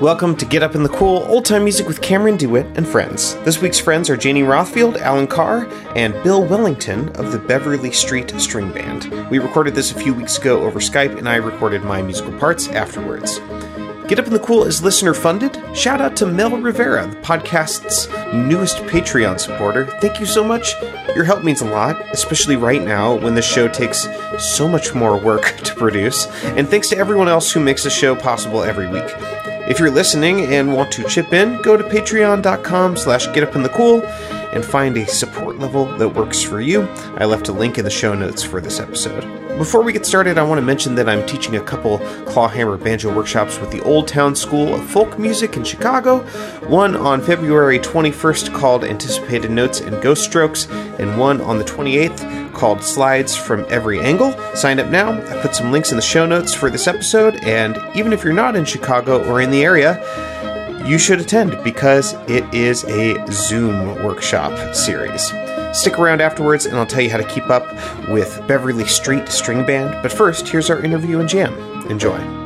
Welcome to Get Up in the Cool, old time music with Cameron DeWitt and friends. This week's friends are Janie Rothfield, Alan Carr, and Bill Wellington of the Beverly Street String Band. We recorded this a few weeks ago over Skype, and I recorded my musical parts afterwards. Get Up in the Cool is listener funded. Shout out to Mel Rivera, the podcast's newest Patreon supporter. Thank you so much. Your help means a lot, especially right now when the show takes so much more work to produce. And thanks to everyone else who makes the show possible every week. If you're listening and want to chip in, go to patreon.com slash getupinthecool and find a support level that works for you. I left a link in the show notes for this episode. Before we get started, I want to mention that I'm teaching a couple clawhammer banjo workshops with the Old Town School of Folk Music in Chicago. One on February 21st called Anticipated Notes and Ghost Strokes, and one on the 28th called Slides from Every Angle. Sign up now. I put some links in the show notes for this episode, and even if you're not in Chicago or in the area, you should attend because it is a Zoom workshop series. Stick around afterwards and I'll tell you how to keep up with Beverly Street String Band. But first, here's our interview and jam. Enjoy.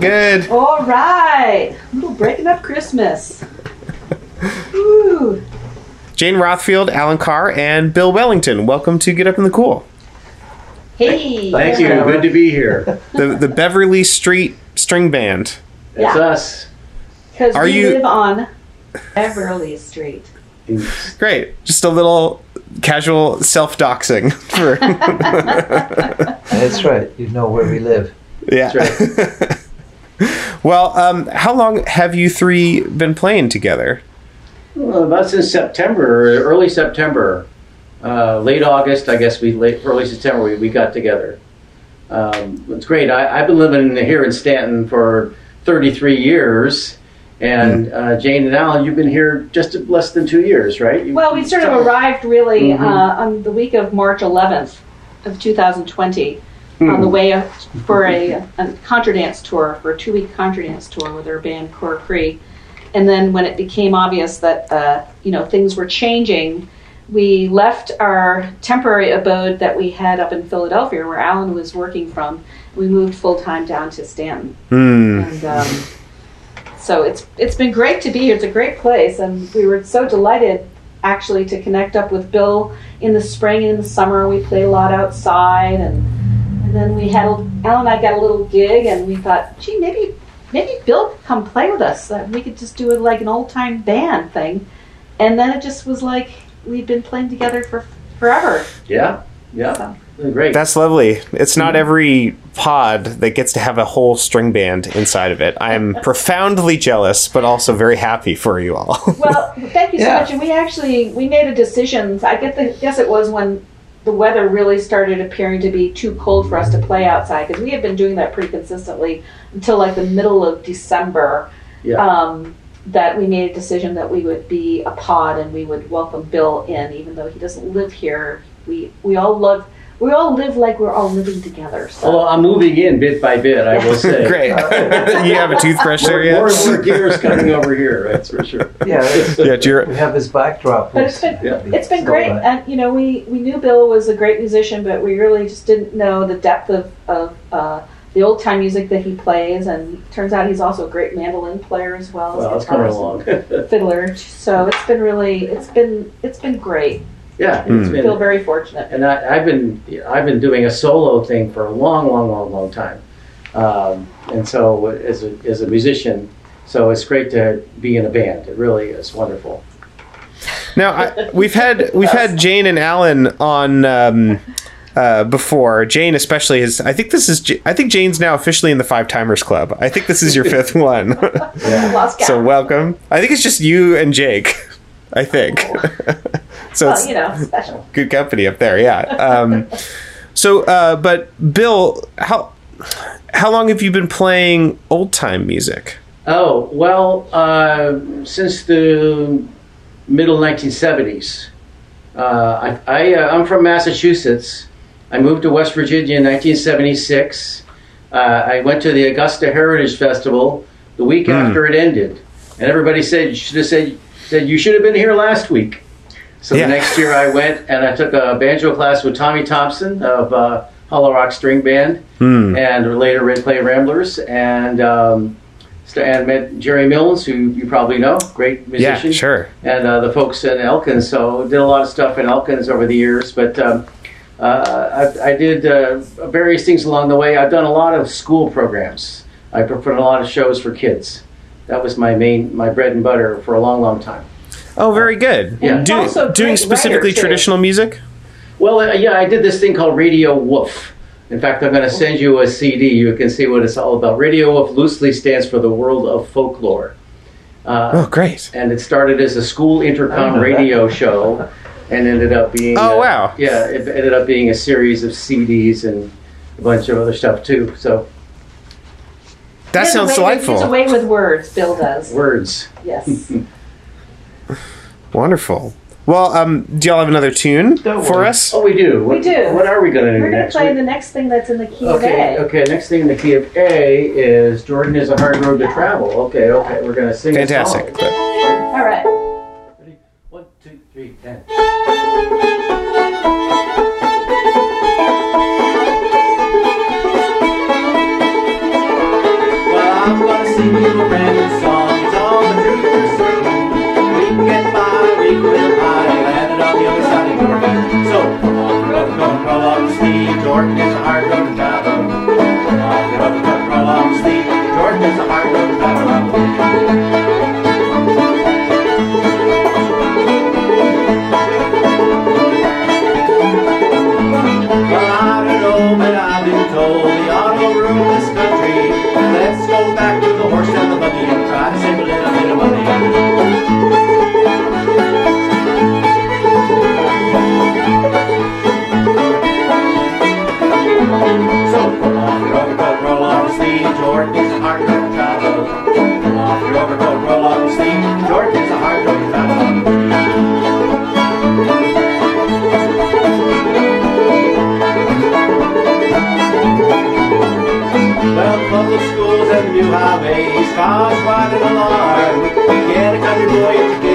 Good. All right. Little breaking up Christmas. Ooh. Jane Rothfield, Alan Carr, and Bill Wellington. Welcome to Get Up in the Cool. Hey. Thank you. Good to be here. The the Beverly Street String Band. That's Yeah. us. Because Are we you- live on Beverly Street. Great. Just a little casual self doxing for That's right. You know where we live. yeah. That's Well, um, how long have you three been playing together? Well, about since September, early September, uh, late August, I guess we late early September we, we got together. Um, it's great. I, I've been living here in Staunton for 33 years, and uh, Jane and Alan, you've been here just less than two years, right? You- Well, we sort of arrived really Mhm. uh, on the week of March 11th of 2020 Hmm. On the way up for a, a contra dance tour, for a two week contra dance tour with our band Cora Cree. And then when it became obvious that uh, you know things were changing, we left our temporary abode that we had up in Philadelphia, where Alan was working from. We moved full time down to Staunton, Hmm. and um, so it's it's been great to be here. It's a great place, and we were so delighted actually to connect up with Bill in the spring and in the summer. We played a lot outside, and and then we had Al and I got a little gig, and we thought, gee, maybe maybe Bill could come play with us. That we could just do it like an old time band thing, and then it just was like we've been playing together for forever. Yeah, yeah, So. great. That's lovely. It's not every pod that gets to have a whole string band inside of it. I'm profoundly jealous, but also very happy for you all. Well, thank you so Yeah. much. And we actually we made a decision. I get the, guess it was when the weather really started appearing to be too cold for us to play outside because we had been doing that pretty consistently until like the middle of December. Yeah. Um, that we made a decision that we would be a pod and we would welcome Bill in, even though he doesn't live here. We we all love we all live like we're all living together. So. Although I'm moving in bit by bit, I will say. Great. you have a toothbrush there More, more yet? and more gears coming over here. That's for sure. Yeah, it's, Yeah, do you- we have this backdrop. But it's been Yeah. it's been great, that. and you know we we knew Bill was a great musician, but we really just didn't know the depth of of uh, the old time music that he plays. And turns out he's also a great mandolin player as well Well, as it's coming guitarist along. fiddler. So it's been really it's been it's been great. Yeah, it's Mm. I been. feel very fortunate. and I, I've been I've been doing a solo thing for a long, long, long, long time, um, and so as a as a musician, so it's great to be in a band. It really is wonderful. Now I, we've had we've had Jane and Alan on um, uh, before. Jane especially is. I think this is. I think Jane's now officially in the Five Timers Club. I think this is your fifth one. I lost count. so welcome. I think it's just you and Jake. I think. So well, it's you know, special. good company up there. Yeah. Um, so, uh, but Bill, how how long have you been playing old time music? Oh well, uh, since the middle 1970s. Uh, I, I uh, I'm from Massachusetts. I moved to West Virginia in 1976. Uh, I went to the Augusta Heritage Festival the week after it ended, and everybody said you should have said said you should have been here last week. So Yeah. the next year I went and I took a banjo class with Tommy Thompson of uh, Hollow Rock String Band, Hmm. and later Red Clay Ramblers, and um, and met Gerry Milnes, who you probably know, great musician. Yeah, sure. and uh, the folks in Elkins. So did a lot of stuff in Elkins over the years, but um, uh, I, I did uh, various things along the way. I've done a lot of school programs. I performed a lot of shows for kids. That was my main, my bread and butter for a long, long time. Oh, very good. Yeah. Do, Also doing specifically writer, too. traditional music. Well, uh, yeah, I did this thing called Radio Woof. In fact, I'm going to send you a CD. You can see what it's all about. Radio Woof loosely stands for the world of folklore. Uh, Oh, great. and it started as a school intercom know radio show and ended up being Oh, uh, wow. yeah it ended up being a series of cds and a bunch of other stuff too so That He has a sounds way- delightful. He's away with words. Bill does. words Yes. Wonderful. Well, um, do y'all have another tune Don't for worry. us? oh we do what, We do. what are we going to do We're going to next play We- the next thing that's in the key okay of A. okay next thing in the key of a is jordan is a hard road to travel okay okay we're going to sing a Fantastic. song. All right. Ready? one two three and new highways cause quite an alarm. Get a country boy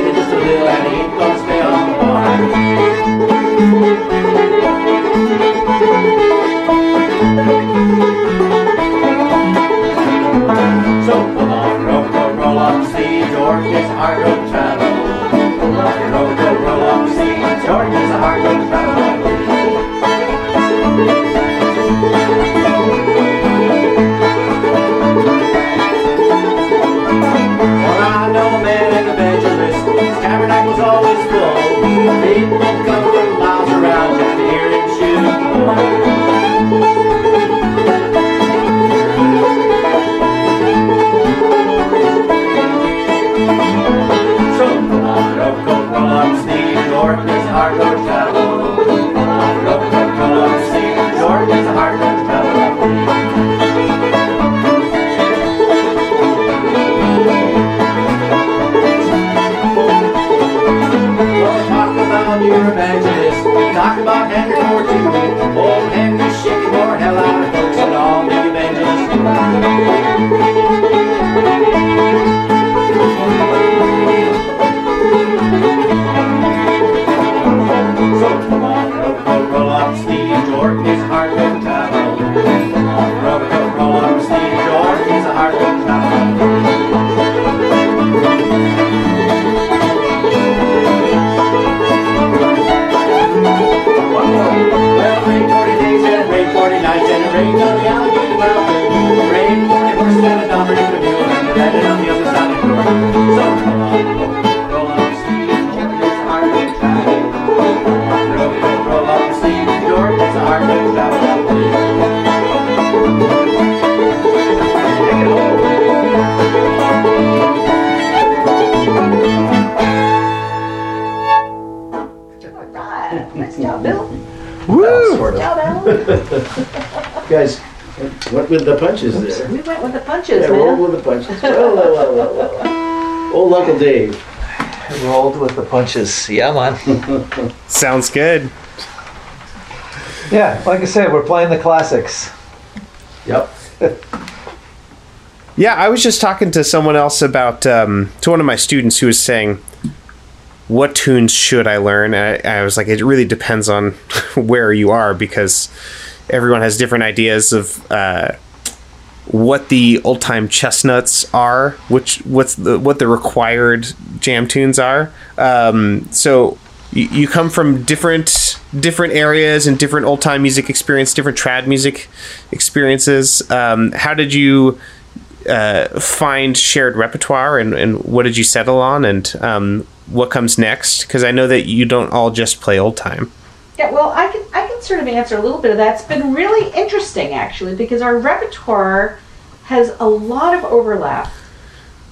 with the punches there. We went with the punches, Yeah, rolled with the punches. Whoa, whoa, whoa, whoa, whoa. Old Uncle Dave. Rolled with the punches. Yeah, man. Sounds good. Yeah, like I said, we're playing the classics. Yep. Yeah, I was just talking to someone else about um, to one of my students who was saying, "What tunes should I learn?" And I, I was like, "It really depends on where you are because everyone has different ideas of uh, what the old time chestnuts are, which what's the what the required jam tunes are. Um, so you, you come from different different areas and different old time music experience, different trad music experiences. Um, how did you uh, find shared repertoire, and, and what did you settle on, and um, what comes next? Because I know that you don't all just play old time. Yeah, well, I can I can sort of answer a little bit of that. It's been really interesting actually because our repertoire has a lot of overlap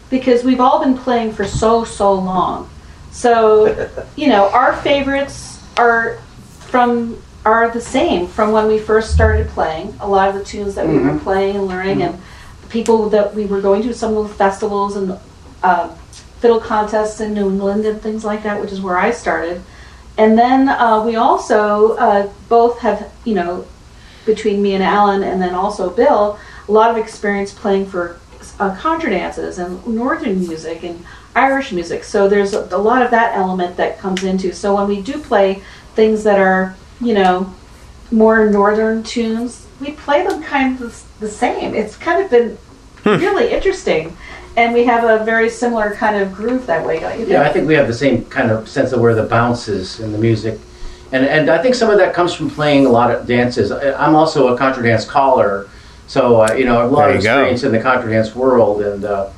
because we've all been playing for so so long. So, you know, our favorites are from are the same from when we first started playing. A lot of the tunes that we were playing and learning, and the people that we were going to some of the festivals and uh, fiddle contests in New England and things like that, which is where I started. And then uh, we also uh, both have, you know, between me and Alan, and then also Bill, a lot of experience playing for uh, contra dances and northern music and Irish music. So there's a, a lot of that element that comes into. So when we do play things that are, you know, more northern tunes, we play them kind of the same. It's kind of been really interesting, and we have a very similar kind of groove that way. Don't you? Yeah, I think? think we have the same kind of sense of where the bounce is in the music. And, and I think some of that comes from playing a lot of dances. I'm also a contra dance caller, so uh, you know I have a lot There of you go. experience in the contra dance world. And uh,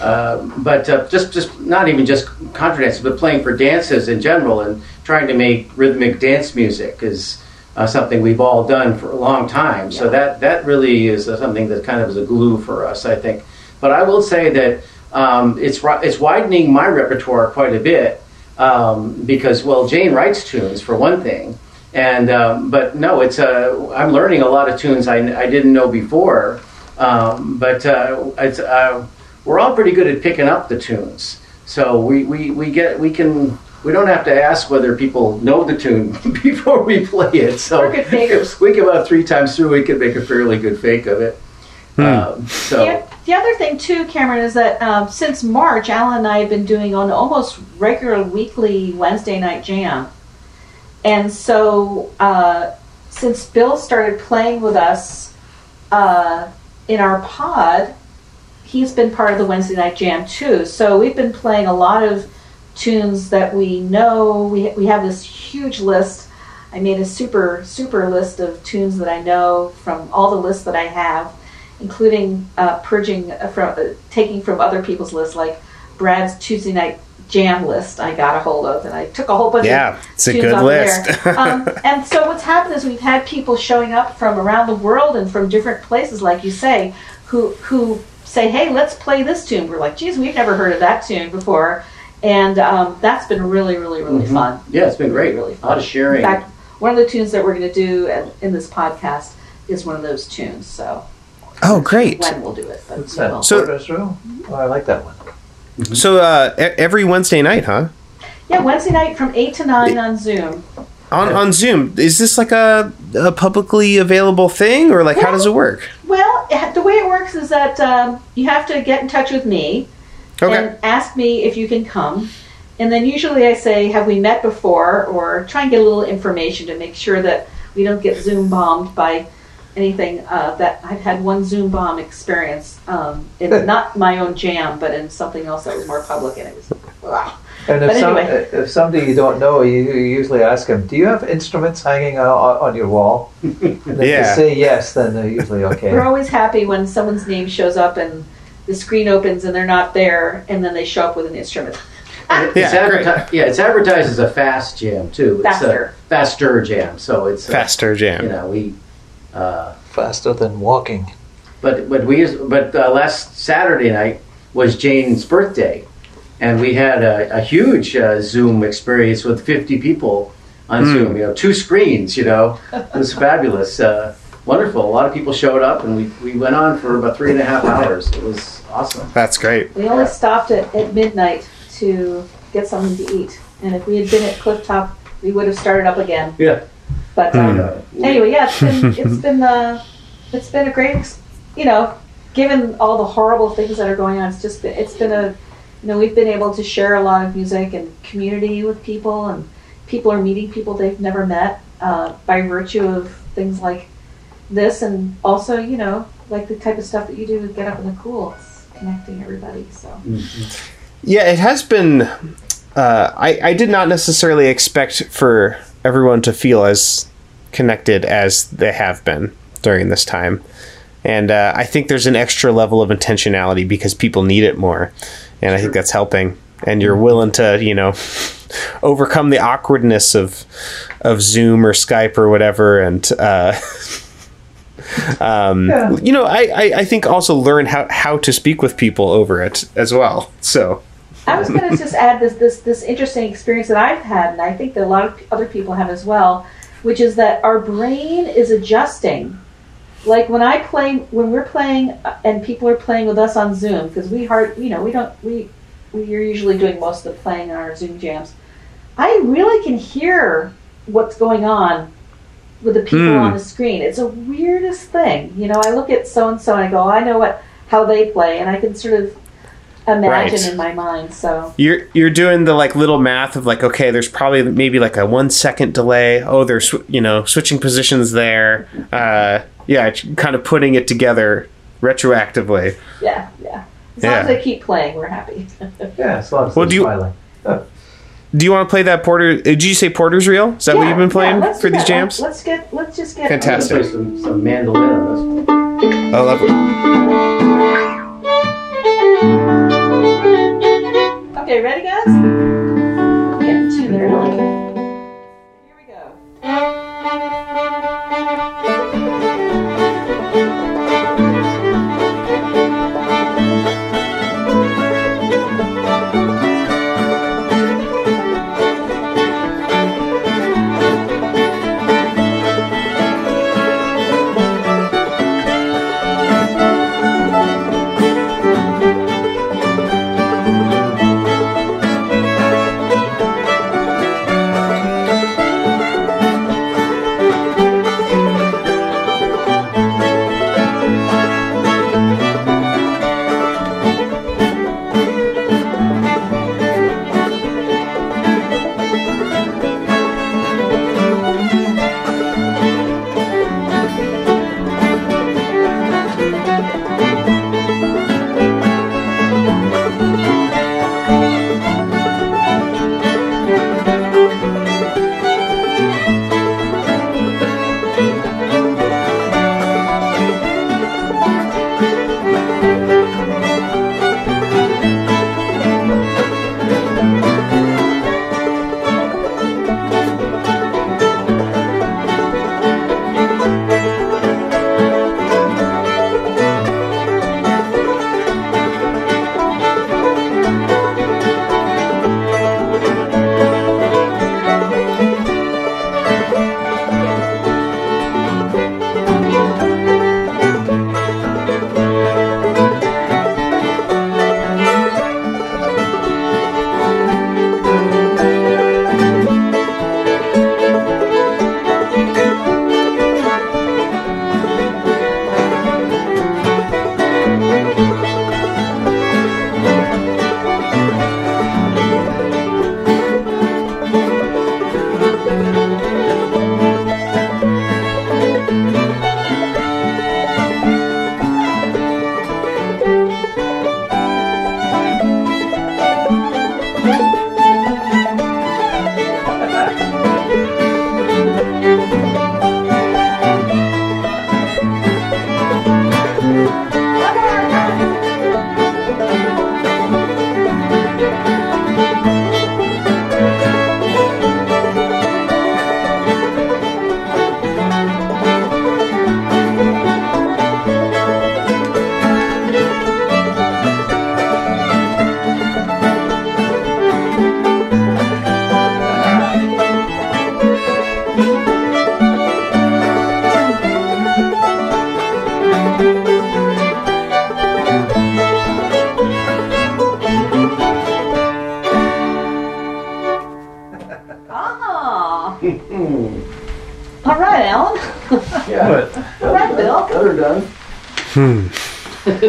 uh, but uh, just just not even just contra dances, but playing for dances in general and trying to make rhythmic dance music is uh, something we've all done for a long time. So that that really is uh, something that kind of is a glue for us, I think. But I will say that um, it's it's widening my repertoire quite a bit um, because well, Jane writes tunes for one thing, and um, but no, it's uh, I'm learning a lot of tunes I, I didn't know before. Um, but uh, it's uh, we're all pretty good at picking up the tunes. So we, we, we get we can we don't have to ask whether people know the tune before we play it. So We're good fakers. we can about three times through we can make a fairly good fake of it. Um, so The, the other thing too, Cameron, is that um, since March, Alan and I have been doing an almost regular weekly Wednesday night jam, and so uh, since Bill started playing with us uh, in our pod, he's been part of the Wednesday night jam too. So we've been playing a lot of tunes that we know. We we have this huge list. I made a super super list of tunes that I know from all the lists that I have including uh, purging uh, from uh, taking from other people's lists, like Brad's Tuesday night jam list. I got a hold of, and I took a whole bunch Yeah, of it's a good list. Um, and so what's happened is we've had people showing up from around the world and from different places, like you say, who who say, "Hey, let's play this tune." We're like, "Geez, we've never heard of that tune before," and um, that's been really, really, really fun. yeah, it's been great. Really fun. a lot of fun. sharing. In fact, one of the tunes that we're going to do in- in this podcast is one of those tunes. So Oh, great. when we'll do it. But What's we will. that? So- Porter's Room? Oh, I like that one. So uh, e- every Wednesday night, huh? yeah, Wednesday night from eight to nine on Zoom. On on Zoom, is this like a, a publicly available thing, or like how does it work? Well, the way it works is that um, you have to get in touch with me Okay. and ask me if you can come. And then usually I say, have we met before? Or try and get a little information to make sure that we don't get Zoom bombed by anything uh, that I've had one Zoom bomb experience um, in not my own jam, but in something else that was more public. And it was, wow. And if, But some, anyway. if somebody you don't know, you, you usually ask them, "Do you have instruments hanging on, on your wall?" And if Yeah. they say yes, then they're usually okay. We're always happy when someone's name shows up and the screen opens and they're not there, and then they show up with an instrument. And it's Yeah, great. adverti- yeah, it's advertised as a fast jam too. It's Faster. a faster jam. So it's uh, Faster jam. You know, we. Uh, Faster than walking. but but we but uh, last Saturday night was Jane's birthday, and we had a, a huge uh, Zoom experience with 50 people on Zoom. You know, two screens. You know, it was fabulous, uh, wonderful. A lot of people showed up, and we, we went on for about three and a half hours. It was awesome. That's great. We only stopped at, at midnight to get something to eat. And if we had been at Clifftop, we would have started up again. Yeah. But um, anyway, yeah, it's been it's been uh, it's been a great, you know, given all the horrible things that are going on. It's just been it's been a, you know, we've been able to share a lot of music and community with people, and people are meeting people they've never met uh, by virtue of things like this, and also you know, like the type of stuff that you do with Get Up in the Cool, it's connecting everybody. So. Yeah, it has been. Uh, I I did not necessarily expect for everyone to feel as connected as they have been during this time, and uh, I think there's an extra level of intentionality because people need it more, and I think that's helping. And you're willing to, you know, overcome the awkwardness of of Zoom or Skype or whatever, and uh, um, Yeah. you know, I, I I think also learn how how to speak with people over it as well. So. I was going to just add this, this this interesting experience that I've had, and I think that a lot of other people have as well, which is that our brain is adjusting. Like when I play, when we're playing, uh, and people are playing with us on Zoom, because we hard, you know, we don't, we we are usually doing most of the playing on our Zoom jams. I really can hear what's going on with the people Hmm. on the screen. It's a weirdest thing, you know. I look at so and so and I go, I know what how they play, and I can sort of imagine Right. in my mind. So You're you're doing the like little math of like okay, there's probably maybe like a one second delay. Oh, they're sw- you know switching positions there. Uh, yeah, kind of putting it together retroactively. yeah, yeah. As long as they keep playing, we're happy. Yeah, as long as Well, they're do you- smiling. Do you want to play that Porter? uh, Did you say Porter's Reel? Is that what you've been playing let's for these jams? Let's get. Let's just get. Fantastic. Play some, some mandolin on this. Oh, lovely. Okay, ready, guys?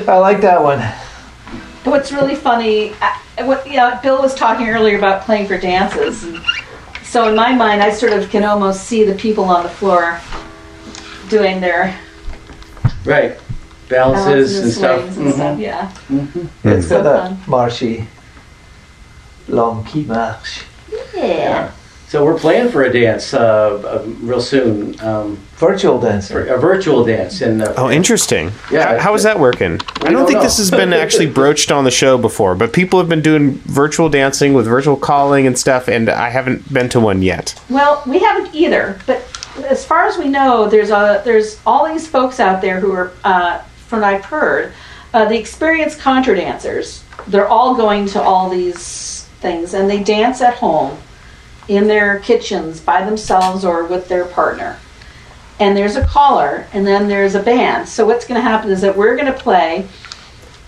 I like that one. What's really funny, uh, what you know, Bill was talking earlier about playing for dances. So in my mind, I sort of can almost see the people on the floor doing their Right. balances Balances, and stuff. swings and Mhm. stuff. Yeah. It's So got that fun. marshy, long qui marche. Yeah. So we're playing for a dance uh, uh, real soon, um, Virtual dance. a virtual dance. And uh, Oh, interesting. Yeah, How- how is that working? I don't don't think know. this has been actually broached on the show before, but people have been doing virtual dancing with virtual calling and stuff, and I haven't been to one yet. Well, we haven't either, but as far as we know, there's a there's all these folks out there who are, uh, from what I've heard, uh, the experienced contra dancers. They're all going to all these things, and they dance at home, in their kitchens by themselves or with their partner. And there's a caller, and then there's a band. So what's going to happen is that we're going to play.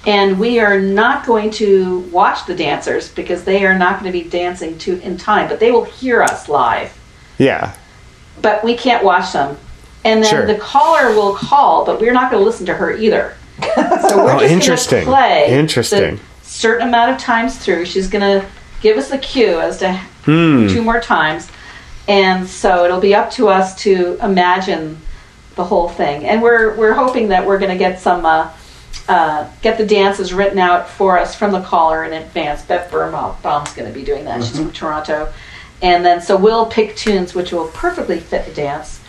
And we are not going to watch the dancers because they are not going to be dancing to in time, but they will hear us live Yeah. but we can't watch them. And then Sure. the caller will call, but we're not going to listen to her either. So we're Oh, just interesting. going to play Interesting. certain amount of times through. She's going to give us the cue as to Hmm. two more times, and so it'll be up to us to imagine the whole thing. And we're we're hoping that we're going to get some. Uh, uh, get the dances written out for us from the caller in advance. Beth Birnbaum's going to be doing that. She's from Toronto. And then, so we'll pick tunes which will perfectly fit the dance.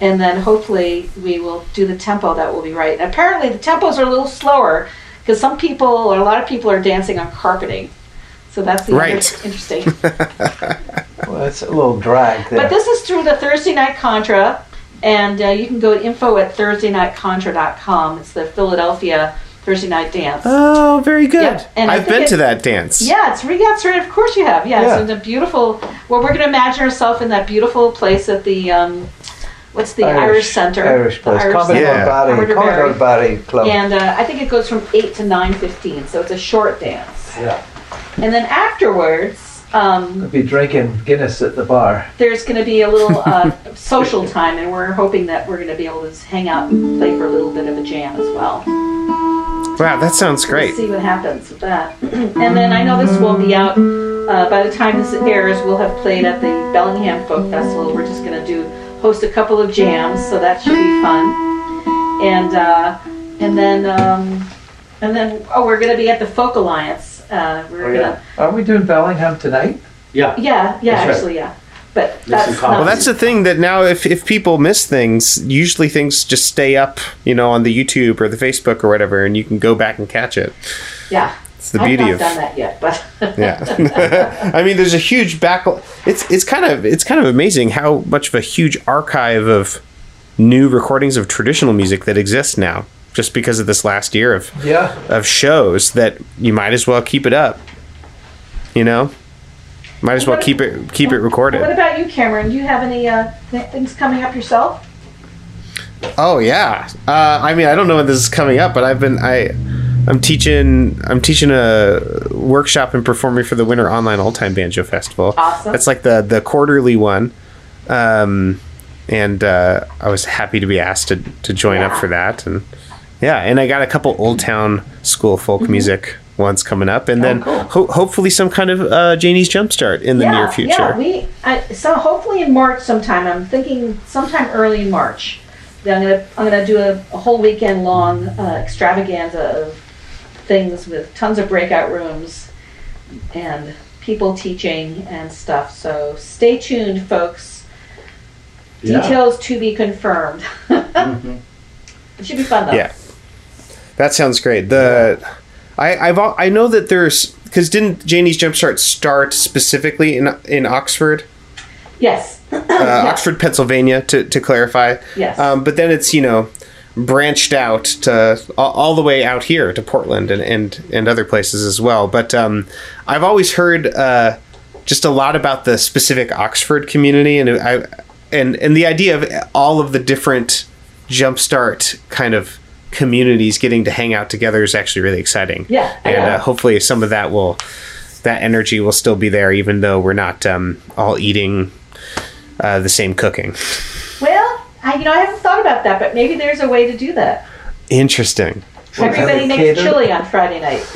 And then hopefully we will do the tempo that will be right. And apparently the tempos are a little slower because some people, or a lot of people, are dancing on carpeting. So that's the other Right. interesting. Well, that's a little drag there. But this is through the Thursday Night Contra, and uh, you can go to info at thursdaynightcontra.com. It's the Philadelphia Thursday Night Dance. Oh, very good. Yep, and I I've been it- to that dance. Yeah, it's Regat's right. Of course you have. Yeah, Yeah. it's in a beautiful. Well, we're going to imagine ourselves in that beautiful place at the um, what's the Irish, Center, Irish place. The Irish Commodore Yeah. Center. Barry. Commodore Commodore Club. And uh, I think it goes from eight to nine fifteen, so it's a short dance. Yeah. And then afterwards, um, We'll be drinking Guinness at the bar. there's going to be a little uh, social time, and we're hoping that we're going to be able to hang out and play for a little bit of a jam as well. Wow, that sounds great. We'll see what happens with that. and then I know this will be out uh, by the time this airs. We'll have played at the Bellingham Folk Festival. We're just going to do host a couple of jams, so that should be fun. And uh, and then um, and then oh, we're going to be at the Folk Alliance Uh, we're Oh, gonna, yeah. Are we doing Bellingham tonight? Yeah. yeah, yeah, That's right. actually, yeah. But that's coffee. not, Well, that's the thing that now if, if people miss things, usually things just stay up, you know, on the YouTube or the Facebook or whatever, and you can go back and catch it. yeah. It's the I've beauty not of done that yet, but yeah. I mean, there's a huge back. It's it's kind of it's kind of amazing how much of a huge archive of new recordings of traditional music that exists now, just because of this last year of Yeah. of shows that you might as well keep it up. You know, might as well keep it keep it recorded. What about you, Cameron? Do you have any uh, things coming up yourself? Oh yeah. Uh, I mean, I don't know when this is coming up, but I've been I. I'm teaching. I'm teaching a workshop and performing for the Winter Online All Time Banjo Festival. Awesome. That's like the the quarterly one, um, and uh, I was happy to be asked to to join up for that. And yeah, and I got a couple Old Town School folk Mm-hmm. music ones coming up, and then cool. ho- hopefully some kind of uh, Janie's Jumpstart in the near future. Yeah, we I, so hopefully in March sometime. I'm thinking sometime early in March. That I'm gonna I'm gonna do a, a whole weekend long uh, extravaganza of things with tons of breakout rooms and people teaching and stuff. So stay tuned, folks. Yeah. Details to be confirmed. It should be fun though. Yeah, that sounds great. The I I've I know that there's because didn't Janie's Jumpstart start specifically in in Oxford, Yes. uh, Oxford, Pennsylvania, to to clarify. Yes. Um, but then it's you know branched out to all, all the way out here to Portland and and, and other places as well. But um, I've always heard uh, just a lot about the specific Oxford community and I and and the idea of all of the different jumpstart kind of communities getting to hang out together is actually really exciting. Yeah, and uh, hopefully some of that will that energy will still be there even though we're not um, all eating uh, the same cooking. Well, I, you know, I haven't thought about that, but maybe there's a way to do that. Interesting. Everybody makes chili on Friday night.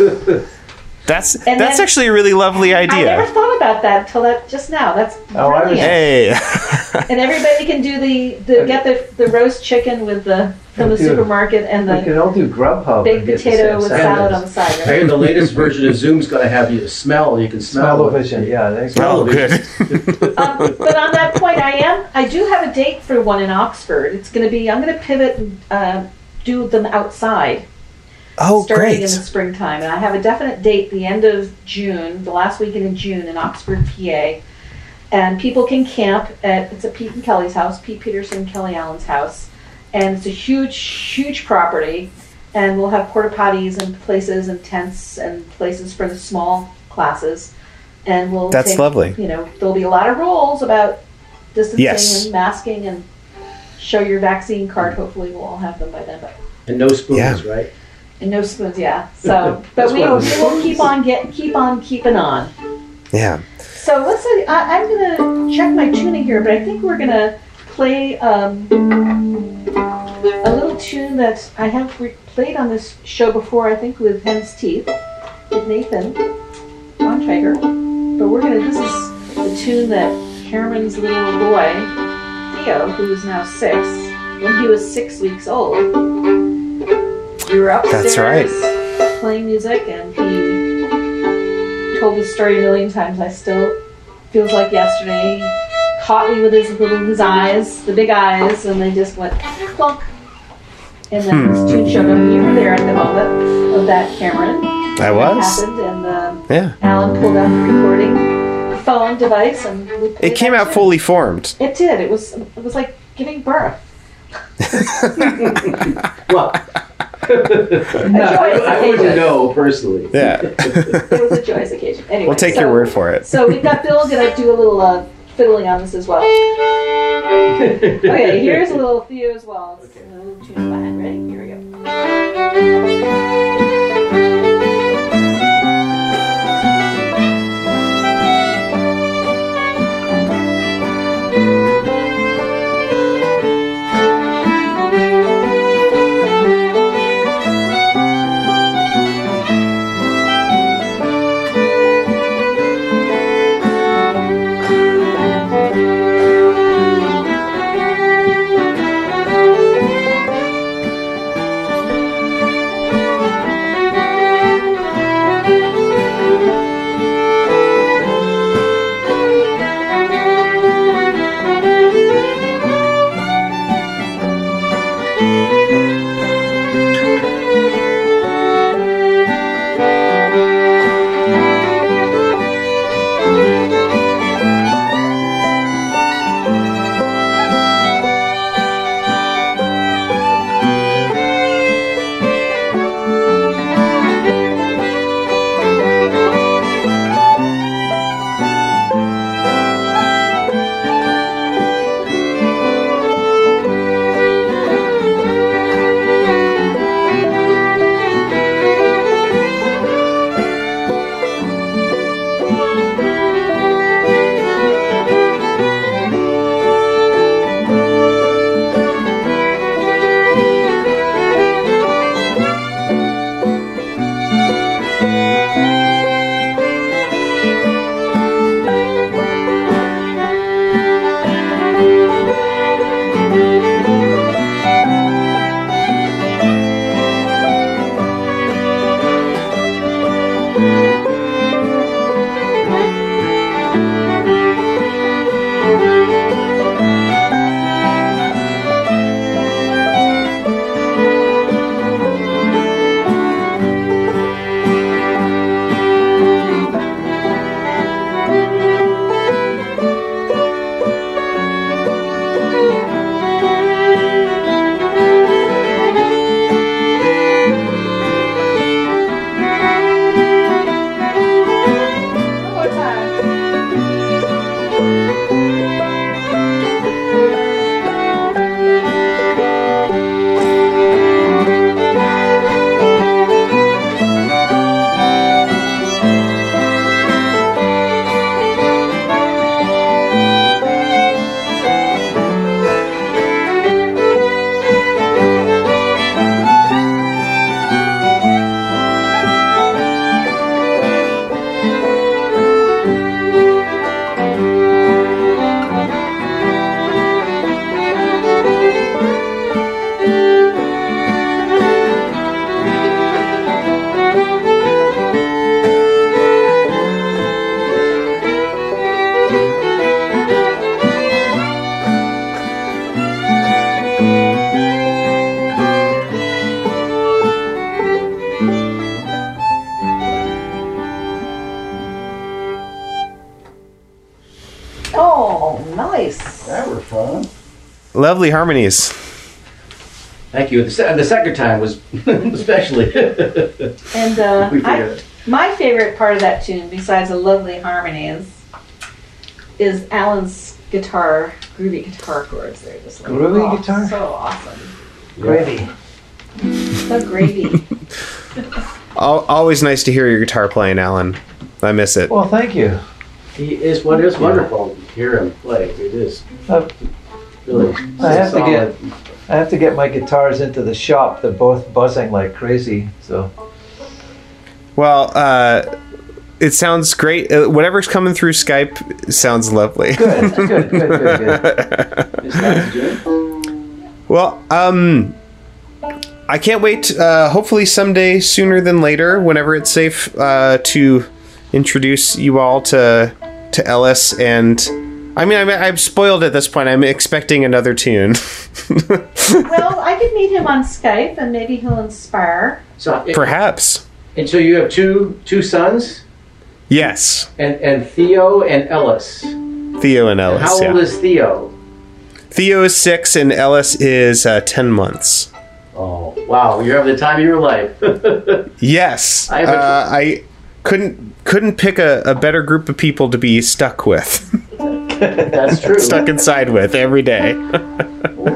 That's And that's then- actually a really lovely I never idea. thought about that until that just now. That's Oh, I was- brilliant. Hey, And everybody can do the, the get the, the roast chicken with the from the Dude, supermarket and the We can all do Grubhub. baked and get the potato with salad. salad on the side. I Right? hear the latest version of Zoom's going to have you smell. You can smell. what- Smell-o-vision, yeah. Thanks. oh, good. um, but on that point, I am I do have a date for one in Oxford. It's going to be I'm going to pivot and uh, do them outside. Oh, starting great. in the springtime. And I have a definite date, the end of June, the last weekend in June in Oxford, PA. And people can camp at, it's at Pete and Kelly's house, Pete Peterson, Kelly Allen's house. And it's a huge, huge property. And we'll have porta potties and places and tents and places for the small classes. And we'll That's take- lovely. You know, there'll be a lot of rules about distancing Yes. and masking and show your vaccine card. Hopefully, we'll all have them by then. But And no spoons, Yeah. right? And no spoons, yeah. So, but we, we will keep on get keep on keeping on. yeah. So let's say I, I'm gonna check my tuning here, but I think we're gonna play um, a little tune that I have re- played on this show before. I think with Hen's Teeth with Nathan Bontrager. But we're gonna. This is the tune that Cameron's little boy Theo, who is now six, when he was six weeks old, we were upstairs That's right. playing music, and he told the story a million times. I still feels like yesterday. He Caught me with his little his eyes, the big eyes, and they just went clunk. And then this tune showed up. You were there at the moment of that, Cameron. I That was. happened, and um, Yeah. Alan pulled out the recording phone device, and we It came out tune. fully formed. It did. It was. It was like giving birth. Well, A joyous I wouldn't know personally. Yeah. It was a joyous occasion. Anyway, we'll take so, your word for it. So we've got Bill gonna do a little uh, fiddling on this as well. Okay, here's a little Theo as well. It's a little tune behind. Ready? Here we go. Lovely harmonies. Thank you. The, se- the second time was especially. And uh, I, my favorite part of that tune, besides the lovely harmonies, is Alan's guitar, groovy guitar chords. They're just like Groovy oh, guitar? so awesome, Gravy. so gravy. Always nice to hear your guitar playing, Alan. I miss it. Well, thank you. he is what is wonderful. to Hear him play. It is Uh, really. I have to solid. I have to get my guitars into the shop. They're both buzzing like crazy. So Well, uh, it sounds great. Uh, whatever's coming through Skype sounds lovely. good, good, good, good, good. Is that Jim? Well, um, I can't wait. Uh, hopefully, someday sooner than later, whenever it's safe, uh, to introduce you all to to Ellis. And I mean, I'm, I'm spoiled at this point. I'm expecting another tune. well, I could meet him on Skype, and maybe he'll inspire. So, Perhaps. and so you have two two sons, Yes, and and Theo and Ellis. Theo and Ellis. How yeah. old is Theo? Theo is six, and Ellis is uh, ten months. Oh wow! You're having the time of your life. Yes, I uh, I couldn't couldn't pick a, a better group of people to be stuck with. That's true. stuck inside with every day.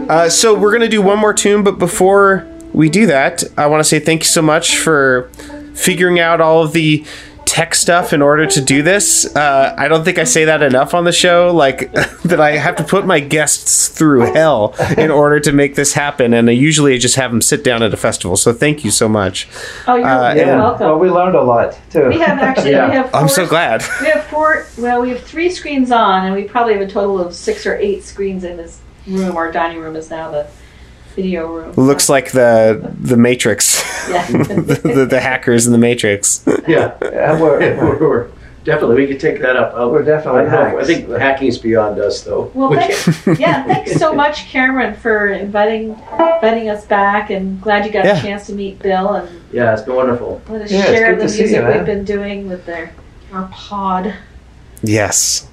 uh, so we're gonna do one more tune, but before we do that, I want to say thank you so much for figuring out all of the tech stuff in order to do this. Uh, I don't think I say that enough on the show, like that I have to put my guests through hell in order to make this happen, and I usually just have them sit down at a festival. So thank you so much. Oh, you're, Uh, you're yeah. welcome. Well, we learned a lot too. we have actually Yeah. we have. Four, I'm so glad. We have four. Well, we have three screens on, and we probably have a total of six or eight screens in this room. Our dining room is now the video room. Looks like the the Matrix, Yeah. the, the, the hackers in the Matrix. Yeah. And we're, we're, we're- definitely we could take that up. I'll- We're definitely I, don't know. I hacks. think hacking's beyond us, though. Well, We thanks, yeah, thanks so much, Cameron, for inviting inviting us back, and glad you got Yeah. a chance to meet Bill and yeah, it's been wonderful. let us Yeah, share the to music you, we've been doing with their our pod. Yes.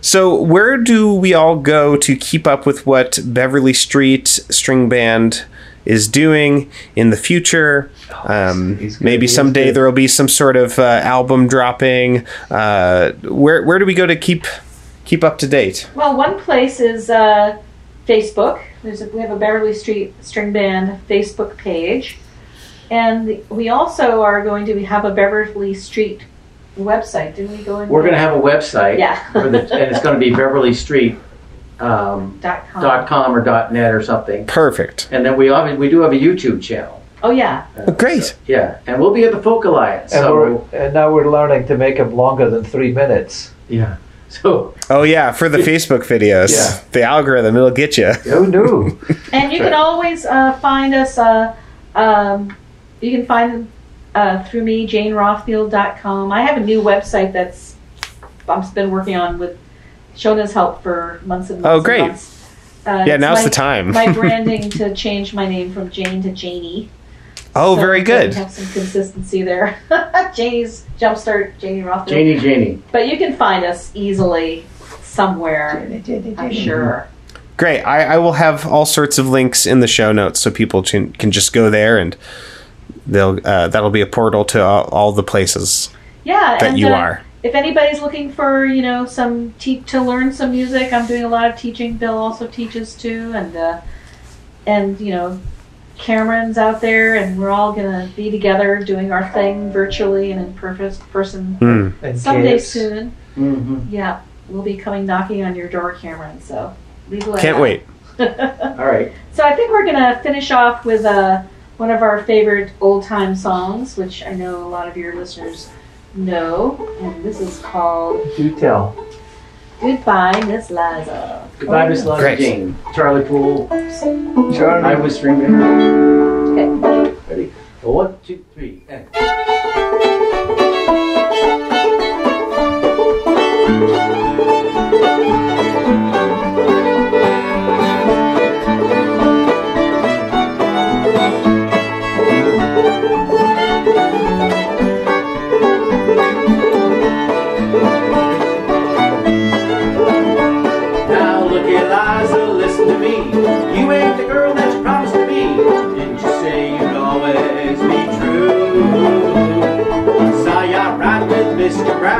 So, where do we all go to keep up with what Beverly Street String Band is doing in the future? Um, he's good. maybe someday there will be some sort of uh, album dropping. Uh, where where do we go to keep keep up to date? Well, one place is uh, Facebook. There's a, we have a Beverly Street String Band Facebook page, and we also are going to have a Beverly Street website. Didn't we go in? We're going to have a website, Yeah. for the, and it's going to be Beverly Street um, dot com. dot com or dot net or something. Perfect. And then we obvi- we do have a YouTube channel. Oh yeah, Uh, Great. Yeah, and we'll be at the Folk Alliance. and, So we're, and now we're learning to make them longer than three minutes. yeah, so Oh yeah, for the Facebook videos, Yeah. the algorithm it'll get you. Who knew? and you can always uh, find us. Uh, um, you can find uh, through me, JaneRothfield.com. I have a new website that's I've been working on with Shona's help for months and months. Oh, great. months. Uh, Yeah, it's now's my- the time. my branding to change my name from Jane to Janie. Oh, So very we good. Have some consistency there. Janie's Jumpstart, Janie Rothfield. Janie, Janie. But you can find us easily somewhere. I'm sure. Great. I, I will have all sorts of links in the show notes so people can, can just go there and they'll uh, that'll be a portal to all, all the places Yeah, that and you uh, are. if anybody's looking for you know some te- to learn some music i'm doing a lot of teaching bill also teaches too and uh, and you know cameron's out there and we're all gonna be together doing our thing virtually and in purpose person. And someday kids. soon Mm-hmm. yeah we'll be coming knocking on your door cameron so leave a Can't wait. All right. so i think we're gonna finish off with uh, one of our favorite old time songs which i know a lot of your listeners know and this is called Do tell. Goodbye, Miss Liza. Goodbye, Miss Liza Great. Jane. Charlie Poole. Charlie. I was string band. Okay. Ready? One, two, three, and. Now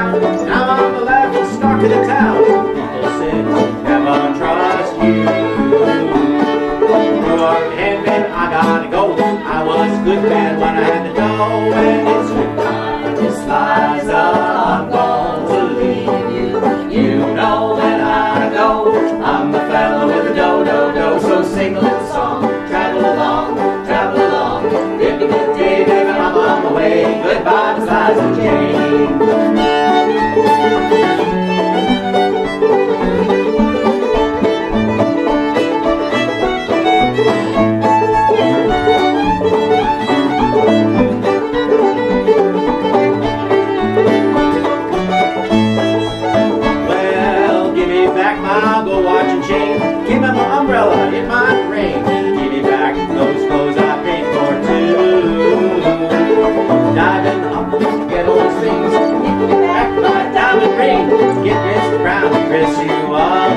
Now I'm the laughing stock of the town. People say, never trust you. Grew up in I gotta go. I was good man when I had the dough, and it's goodbye, Miss Liza. I'm going to leave you. You know I I'm the fella with the do do do. So sing a little song, travel along, travel along. If you get day, baby, I'm on my way. Goodbye. Well, continuar.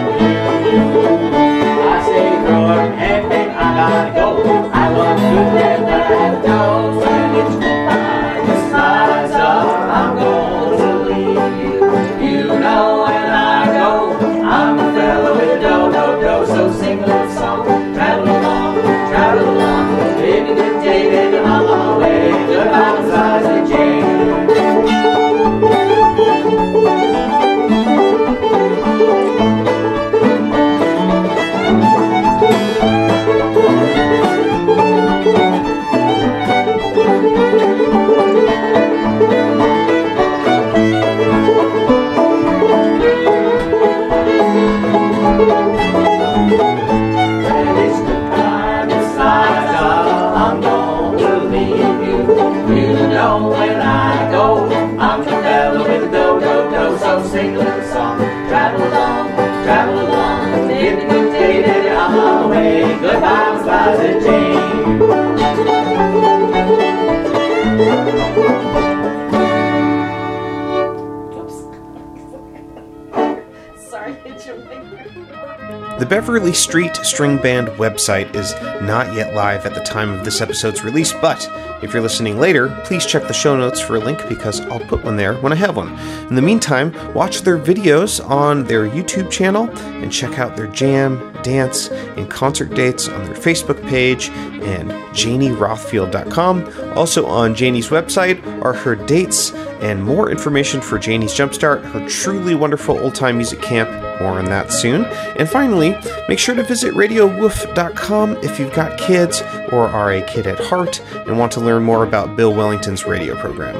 Beverly Street String Band website is not yet live at the time of this episode's release, but if you're listening later, please check the show notes for a link because I'll put one there when I have one. In the meantime, watch their videos on their YouTube channel and check out their jam, dance, and concert dates on their Facebook page and janierothfield.com. Also on Janie's website are her dates and more information for Janie's Jumpstart, her truly wonderful old time music camp. More on that soon. And finally, make sure to visit radiowoof.com if you've got kids or are a kid at heart and want to learn more about Bill Wellington's radio program.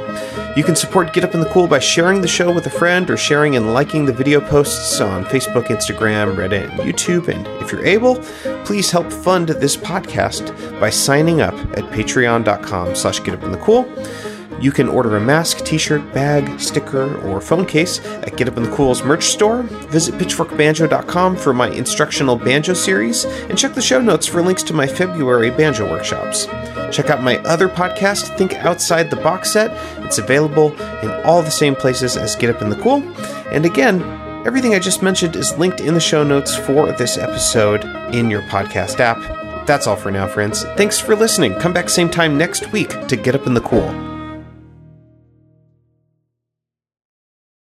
You can support Get Up in the Cool by sharing the show with a friend or sharing and liking the video posts on Facebook, Instagram, Reddit, and YouTube. And if you're able, please help fund this podcast by signing up at patreon.com slash getupinthecool. You can order a mask, t-shirt, bag, sticker, or phone case at Get Up in the Cool's merch store. Visit pitchforkbanjo.com for my instructional banjo series, and check the show notes for links to my February banjo workshops. Check out my other podcast, Think Outside the Box Set. It's available in all the same places as Get Up in the Cool. And again, everything I just mentioned is linked in the show notes for this episode in your podcast app. That's all for now, friends. Thanks for listening. Come back same time next week to Get Up in the Cool.